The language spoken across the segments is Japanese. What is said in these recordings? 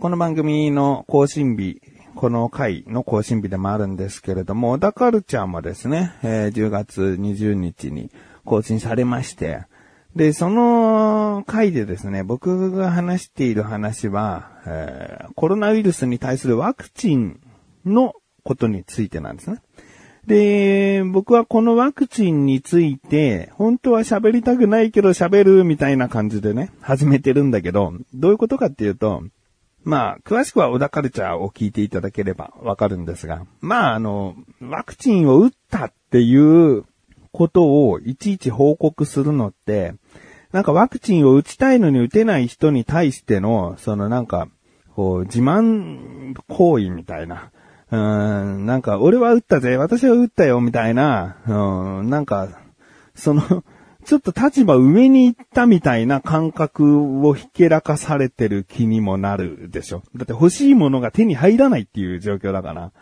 この番組の更新日、この回の更新日でもあるんですけれども、小田カルチャーもですね、えー、10月20日に更新されまして、で、その回でですね、僕が話している話は、えー、コロナウイルスに対するワクチンのことについてなんですね。で、僕はこのワクチンについて、本当は喋りたくないけど喋るみたいな感じでね、始めてるんだけど、どういうことかっていうと、まあ、詳しくは小田カルチャーを聞いていただければわかるんですが、まあ、あの、ワクチンを打ったっていうことをいちいち報告するのって、なんかワクチンを打ちたいのに打てない人に対しての、そのなんか、こう、自慢行為みたいな。うん、なんか、俺は打ったぜ、私は打ったよ、みたいな、うん、なんか、その、ちょっと立場上に行ったみたいな感覚をひけらかされてる気にもなるでしょ。だって欲しいものが手に入らないっていう状況だから。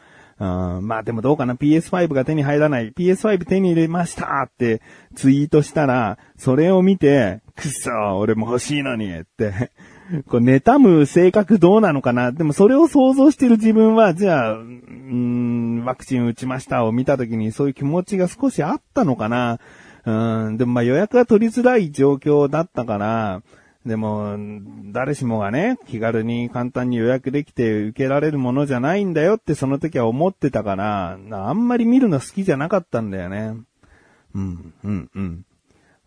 うん、まあでもどうかな PS5 が手に入らない。PS5 手に入れましたってツイートしたら、それを見て、くっそ俺も欲しいのにって こう、妬む性格どうなのかなでもそれを想像してる自分は、じゃあ、うん、ワクチン打ちましたを見た時にそういう気持ちが少しあったのかなうん、でもまあ予約が取りづらい状況だったから、でも、誰しもがね、気軽に簡単に予約できて受けられるものじゃないんだよってその時は思ってたから、あんまり見るの好きじゃなかったんだよね。うん、うん、うん。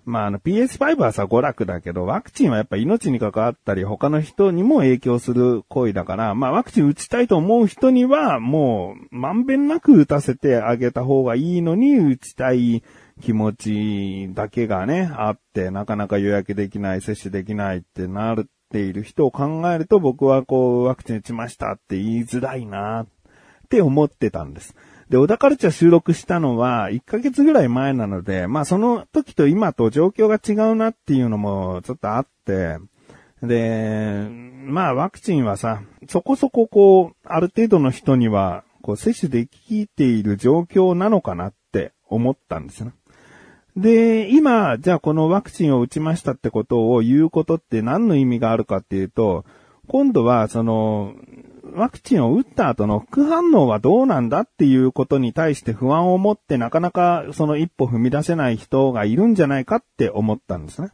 まあ、あの PS5 はさ、娯楽だけど、ワクチンはやっぱ命に関わったり、他の人にも影響する行為だから、まあ、ワクチン打ちたいと思う人には、もう、まんべんなく打たせてあげた方がいいのに、打ちたい気持ちだけがね、あって、なかなか予約できない、接種できないってなっている人を考えると、僕はこう、ワクチン打ちましたって言いづらいなって思ってたんです。で、小田カルチャー収録したのは1ヶ月ぐらい前なので、まあその時と今と状況が違うなっていうのもちょっとあって、で、まあワクチンはさ、そこそここう、ある程度の人には、こう接種できている状況なのかなって思ったんですよね。で、今、じゃあこのワクチンを打ちましたってことを言うことって何の意味があるかっていうと、今度はその、ワクチンを打った後の副反応はどうなんだっていうことに対して不安を持ってなかなかその一歩踏み出せない人がいるんじゃないかって思ったんですね。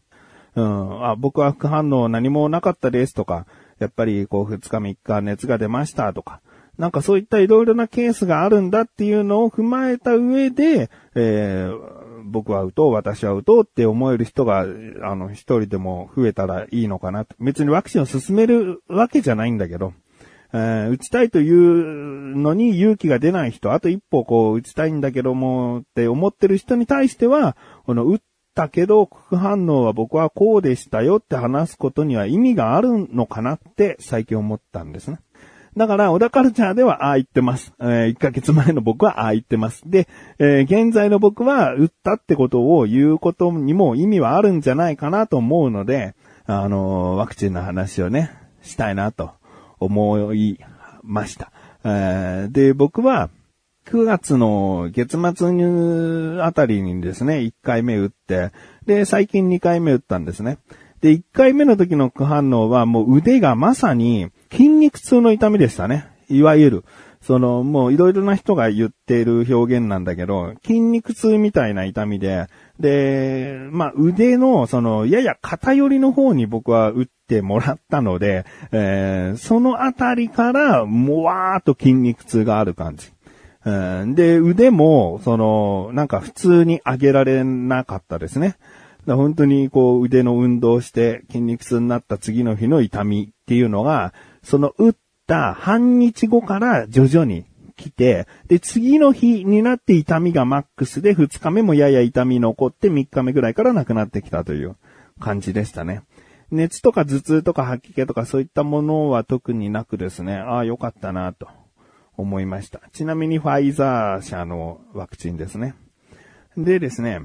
うん、あ僕は副反応何もなかったですとか、やっぱりこう2日3日熱が出ましたとか、なんかそういったいろいろなケースがあるんだっていうのを踏まえた上で、えー、僕は打とう、私は打とうって思える人が、あの、一人でも増えたらいいのかなと。別にワクチンを進めるわけじゃないんだけど、えー、打ちたいというのに勇気が出ない人、あと一歩こう打ちたいんだけどもって思ってる人に対しては、この打ったけど副反応は僕はこうでしたよって話すことには意味があるのかなって最近思ったんですね。だから、小田カルチャーではああ言ってます。えー、1ヶ月前の僕はああ言ってます。で、えー、現在の僕は打ったってことを言うことにも意味はあるんじゃないかなと思うので、あのー、ワクチンの話をね、したいなと思いました。えー、で、僕は、9月の月末にあたりにですね、1回目打って、で、最近2回目打ったんですね。で、1回目の時の副反応はもう腕がまさに筋肉痛の痛みでしたね。いわゆる。その、もういろいろな人が言っている表現なんだけど、筋肉痛みたいな痛みで、で、まあ、腕の、その、やや偏りの方に僕は打ってもらったので、えー、そのあたりから、もわーっと筋肉痛がある感じ。で、腕も、その、なんか普通に上げられなかったですね。本当にこう腕の運動して筋肉痛になった次の日の痛みっていうのが、その打った半日後から徐々に来て、で、次の日になって痛みがマックスで、2日目もやや痛み残って3日目ぐらいからなくなってきたという感じでしたね。熱とか頭痛とか吐き気とかそういったものは特になくですね、ああ、よかったなと思いました。ちなみにファイザー社のワクチンですね。でですね、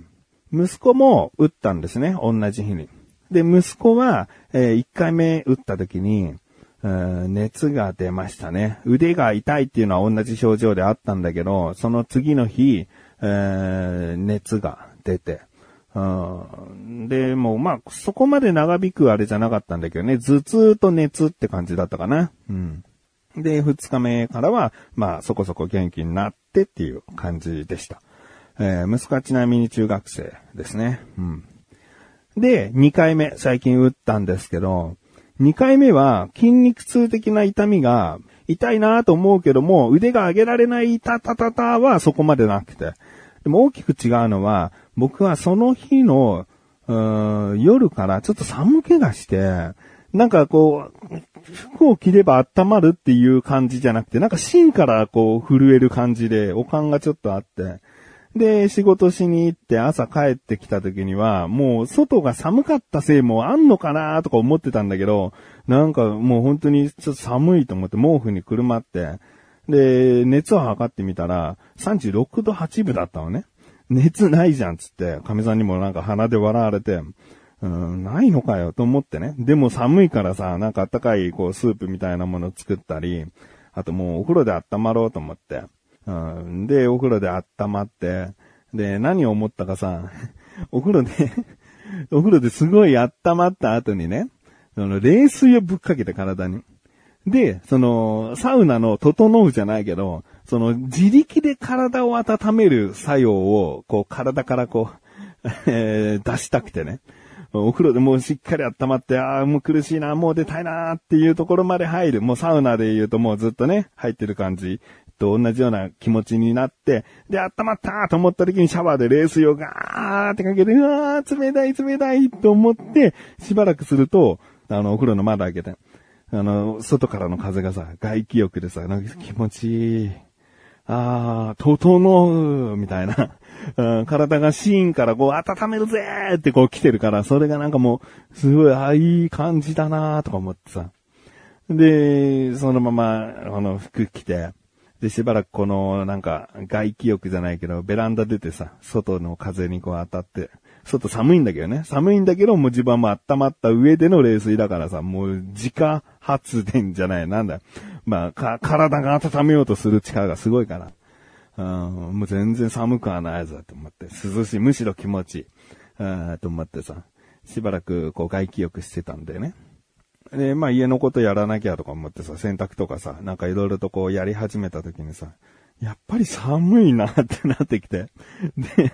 息子も打ったんですね、同じ日に。で、息子は、えー、1回目打った時に、熱が出ましたね。腕が痛いっていうのは同じ症状であったんだけど、その次の日、えー、熱が出て、うん、で、もうまあ、そこまで長引くあれじゃなかったんだけどね、頭痛と熱って感じだったかな。うん。で、二日目からは、まあ、そこそこ元気になってっていう感じでした。えー息子はちなみに中学生ですね。うん。で、2回目、最近打ったんですけど、2回目は筋肉痛的な痛みが痛いなと思うけども、腕が上げられないタタタタはそこまでなくて。でも大きく違うのは、僕はその日の、うーん夜からちょっと寒気がして、なんかこう、服を着れば温まるっていう感じじゃなくて、なんか芯からこう震える感じで、お感がちょっとあって、で、仕事しに行って朝帰ってきた時には、もう外が寒かったせいもあんのかなとか思ってたんだけど、なんかもう本当にちょっと寒いと思って毛布にくるまって、で、熱を測ってみたら、36度8分だったのね。熱ないじゃんつって、神さんにもなんか鼻で笑われて、うん、ないのかよと思ってね。でも寒いからさ、なんかあったかいこうスープみたいなもの作ったり、あともうお風呂で温まろうと思って。うん、で、お風呂で温まって、で、何を思ったかさ、お風呂で、お風呂ですごい温まった後にね、その冷水をぶっかけて体に。で、その、サウナの整うじゃないけど、その自力で体を温める作用を、こう体からこう、えー出したくてね。お風呂でもうしっかり温まって、ああ、もう苦しいな、もう出たいなっていうところまで入る。もうサウナで言うともうずっとね、入ってる感じと同じような気持ちになって、で、温まったと思った時にシャワーで冷水をガーってかけて、うわー、冷たい冷たいと思って、しばらくすると、あの、お風呂の窓開けて、あの、外からの風がさ、外気浴でさ、なんか気持ちいい。あー、整う、みたいな。うん体がシーンからこう、温めるぜーってこう来てるから、それがなんかもう、すごい、あーいい感じだなーとか思ってさ。で、そのまま、あの、服着て、で、しばらくこの、なんか、外気浴じゃないけど、ベランダ出てさ、外の風にこう当たって、外寒いんだけどね。寒いんだけど、もう自分も温まった上での冷水だからさ、もう自家発電じゃない、なんだ。まあ、か、体が温めようとする力がすごいから。うん、もう全然寒くはないぞと思って、涼しい、むしろ気持ちいい。うん、と思ってさ、しばらくこう外気浴してたんだよね。で、まあ家のことやらなきゃとか思ってさ、洗濯とかさ、なんかいろいろとこうやり始めた時にさ、やっぱり寒いなってなってきて。で、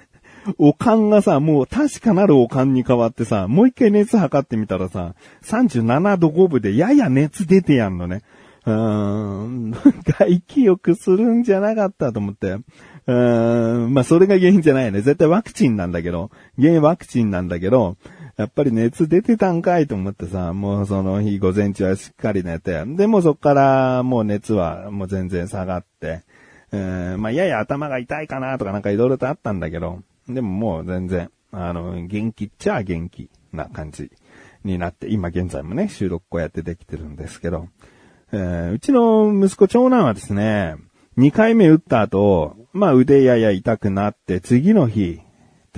おかんがさ、もう確かなるおかんに変わってさ、もう一回熱測ってみたらさ、37度5分でやや熱出てやんのね。うーん、外気浴するんじゃなかったと思って。うーん、まあそれが原因じゃないね。絶対ワクチンなんだけど、原因ワクチンなんだけど、やっぱり熱出てたんかいと思ってさ、もうその日午前中はしっかり寝て、で、もそっからもう熱はもう全然下がって、えーまあやや頭が痛いかなとかなんかいろいろとあったんだけど、でももう全然、あの、元気っちゃ元気な感じになって、今現在もね、収録こうやってできてるんですけど、えーうちの息子長男はですね、2回目打った後、まあ腕やや痛くなって、次の日、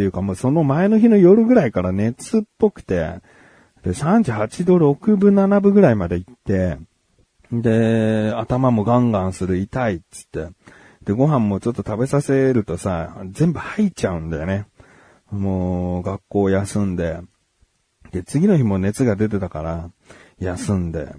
っていうかもうその前の日の夜ぐらいから熱っぽくて、で、38度6分7分ぐらいまで行って、で、頭もガンガンする痛いっつって、で、ご飯もちょっと食べさせるとさ、全部吐いちゃうんだよね。もう、学校休んで、で、次の日も熱が出てたから、休んで、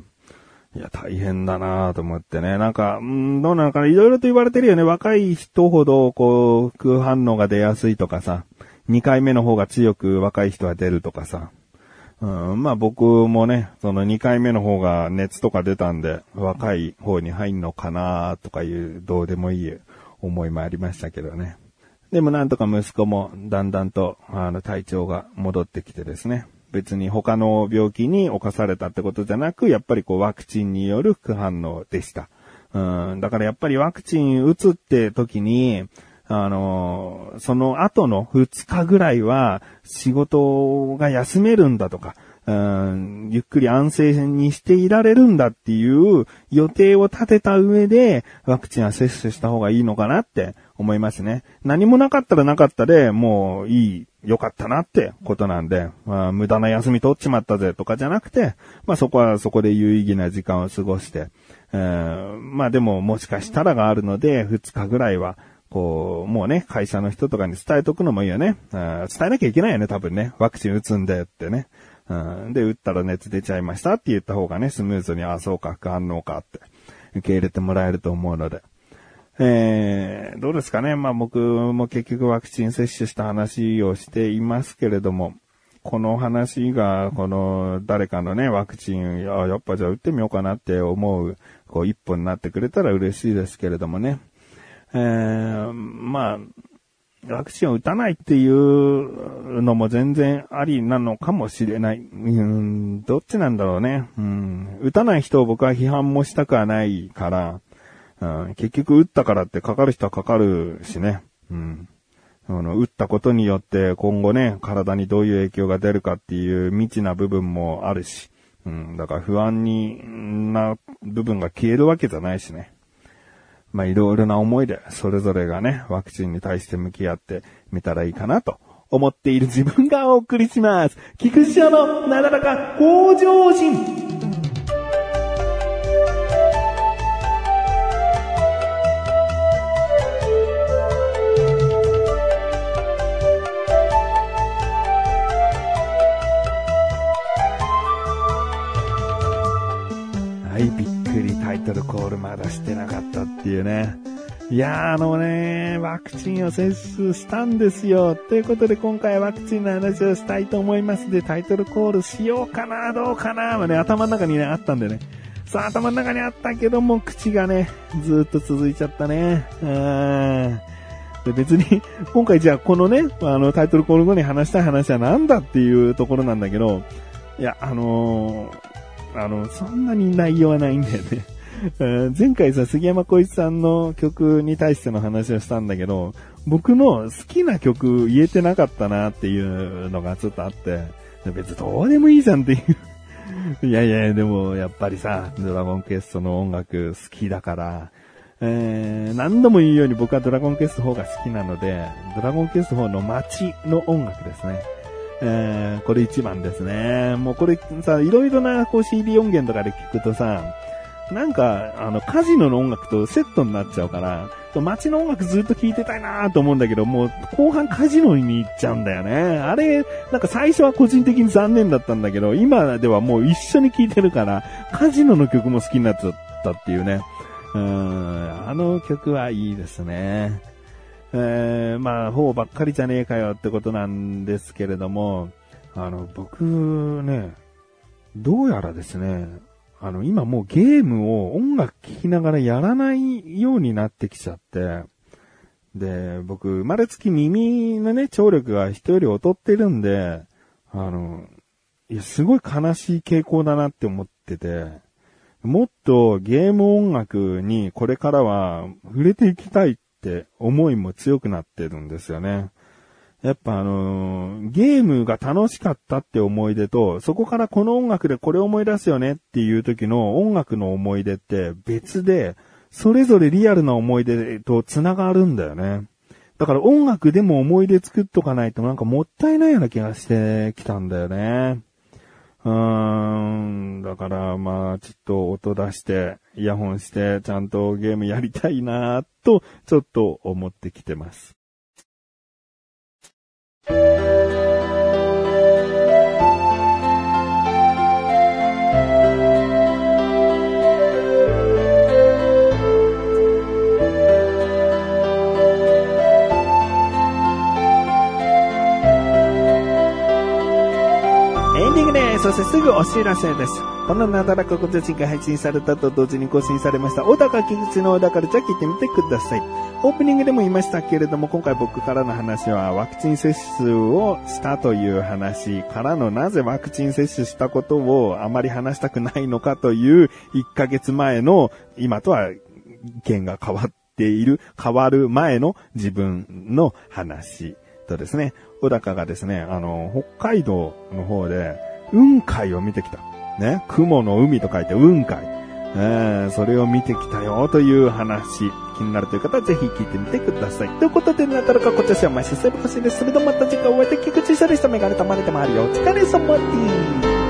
いや、大変だなと思ってね。なんか、うんどうなのかな、いろいろと言われてるよね。若い人ほど、こう、副反応が出やすいとかさ、2回目の方が強く若い人は出るとかさ。うん、まあ僕もね、その2回目の方が熱とか出たんで、若い方に入んのかなとかいう、どうでもいい思いもありましたけどね。でもなんとか息子もだんだんと、あの、体調が戻ってきてですね。別に他の病気に侵されたってことじゃなく、やっぱりこうワクチンによる副反応でした。うん、だからやっぱりワクチン打つって時に、あの、その後の2日ぐらいは仕事が休めるんだとか、うん、ゆっくり安静にしていられるんだっていう予定を立てた上でワクチンは接種した方がいいのかなって思いますね。何もなかったらなかったでもういい、良かったなってことなんで、まあ、無駄な休み取っちまったぜとかじゃなくて、まあそこはそこで有意義な時間を過ごして、えーまあでももしかしたらがあるので2日ぐらいはこう、もうね、会社の人とかに伝えとくのもいいよね。伝えなきゃいけないよね、多分ね。ワクチン打つんだよってね。うん、で、打ったら熱出ちゃいましたって言った方がね、スムーズに、あ、そうか、副反応かって、受け入れてもらえると思うので。えー、どうですかね。まあ僕も結局ワクチン接種した話をしていますけれども、この話が、この誰かのね、ワクチン、ややっぱじゃあ打ってみようかなって思う、こう一歩になってくれたら嬉しいですけれどもね。えー、まあ、ワクチンを打たないっていうのも全然ありなのかもしれない。うん、どっちなんだろうね。うん、打たない人を僕は批判もしたくはないから、うん、結局打ったからってかかる人はかかるしね。うん。あの、打ったことによって今後ね、体にどういう影響が出るかっていう未知な部分もあるし、うん、だから不安にな部分が消えるわけじゃないしね。まあ、いろいろな思いで、それぞれがね、ワクチンに対して向き合ってみたらいいかなと思っている自分がお送りします。菊池のなだらか向上心。っていうね。いやー、あのね、ワクチンを接種したんですよ。ということで今回ワクチンの話をしたいと思いますで、タイトルコールしようかな、どうかな、はね、頭の中にね、あったんでね。さあ、頭の中にあったけども、口がね、ずっと続いちゃったね。うーん。で別に、今回じゃあこのね、あのタイトルコール後に話したい話は何だっていうところなんだけど、いや、あのー、あの、そんなに内容はないんだよね。前回さ、杉山浩一さんの曲に対しての話をしたんだけど、僕の好きな曲言えてなかったなっていうのがちょっとあって、別にどうでもいいじゃんっていう いやいや、でもやっぱりさ、ドラゴンクエストの音楽好きだから、えー、何度も言うように僕はドラゴンクエスト4が好きなので、ドラゴンクエスト4の街の音楽ですね。えー、これ一番ですね。もうこれさ、いろいろなこう CD 音源とかで聞くとさ、なんか、あの、カジノの音楽とセットになっちゃうから、街の音楽ずっと聴いてたいなと思うんだけど、もう後半カジノに行っちゃうんだよね。あれ、なんか最初は個人的に残念だったんだけど、今ではもう一緒に聴いてるから、カジノの曲も好きになっちゃったっていうね。うん、あの曲はいいですね。えー、まあ、ほうばっかりじゃねえかよってことなんですけれども、あの、僕ね、どうやらですね、あの、今もうゲームを音楽聴きながらやらないようになってきちゃって、で、僕、生まれつき耳のね、聴力が人より劣ってるんで、あの、いや、すごい悲しい傾向だなって思ってて、もっとゲーム音楽にこれからは触れていきたいって思いも強くなってるんですよね。やっぱあのー、ゲームが楽しかったって思い出と、そこからこの音楽でこれ思い出すよねっていう時の音楽の思い出って別で、それぞれリアルな思い出と繋がるんだよね。だから音楽でも思い出作っとかないとなんかもったいないような気がしてきたんだよね。うーん、だからまあ、ちょっと音出して、イヤホンして、ちゃんとゲームやりたいなと、ちょっと思ってきてます。そしてすぐお知らせです。このなだらかご自身が配信されたと同時に更新されました、小高菊池の小高ルチャ聞いてみてください。オープニングでも言いましたけれども、今回僕からの話はワクチン接種をしたという話からのなぜワクチン接種したことをあまり話したくないのかという1ヶ月前の今とは意見が変わっている、変わる前の自分の話とですね、小高がですね、あの、北海道の方で雲海を見てきた。ね、雲の海と書いて雲海。えー、それを見てきたよという話。気になるという方はぜひ聞いてみてください。ということで、なたらかこちらは毎週セブコシです。それではまた次回お会いできくちしでしたメガネたまれてもあるよ。お疲れ様です。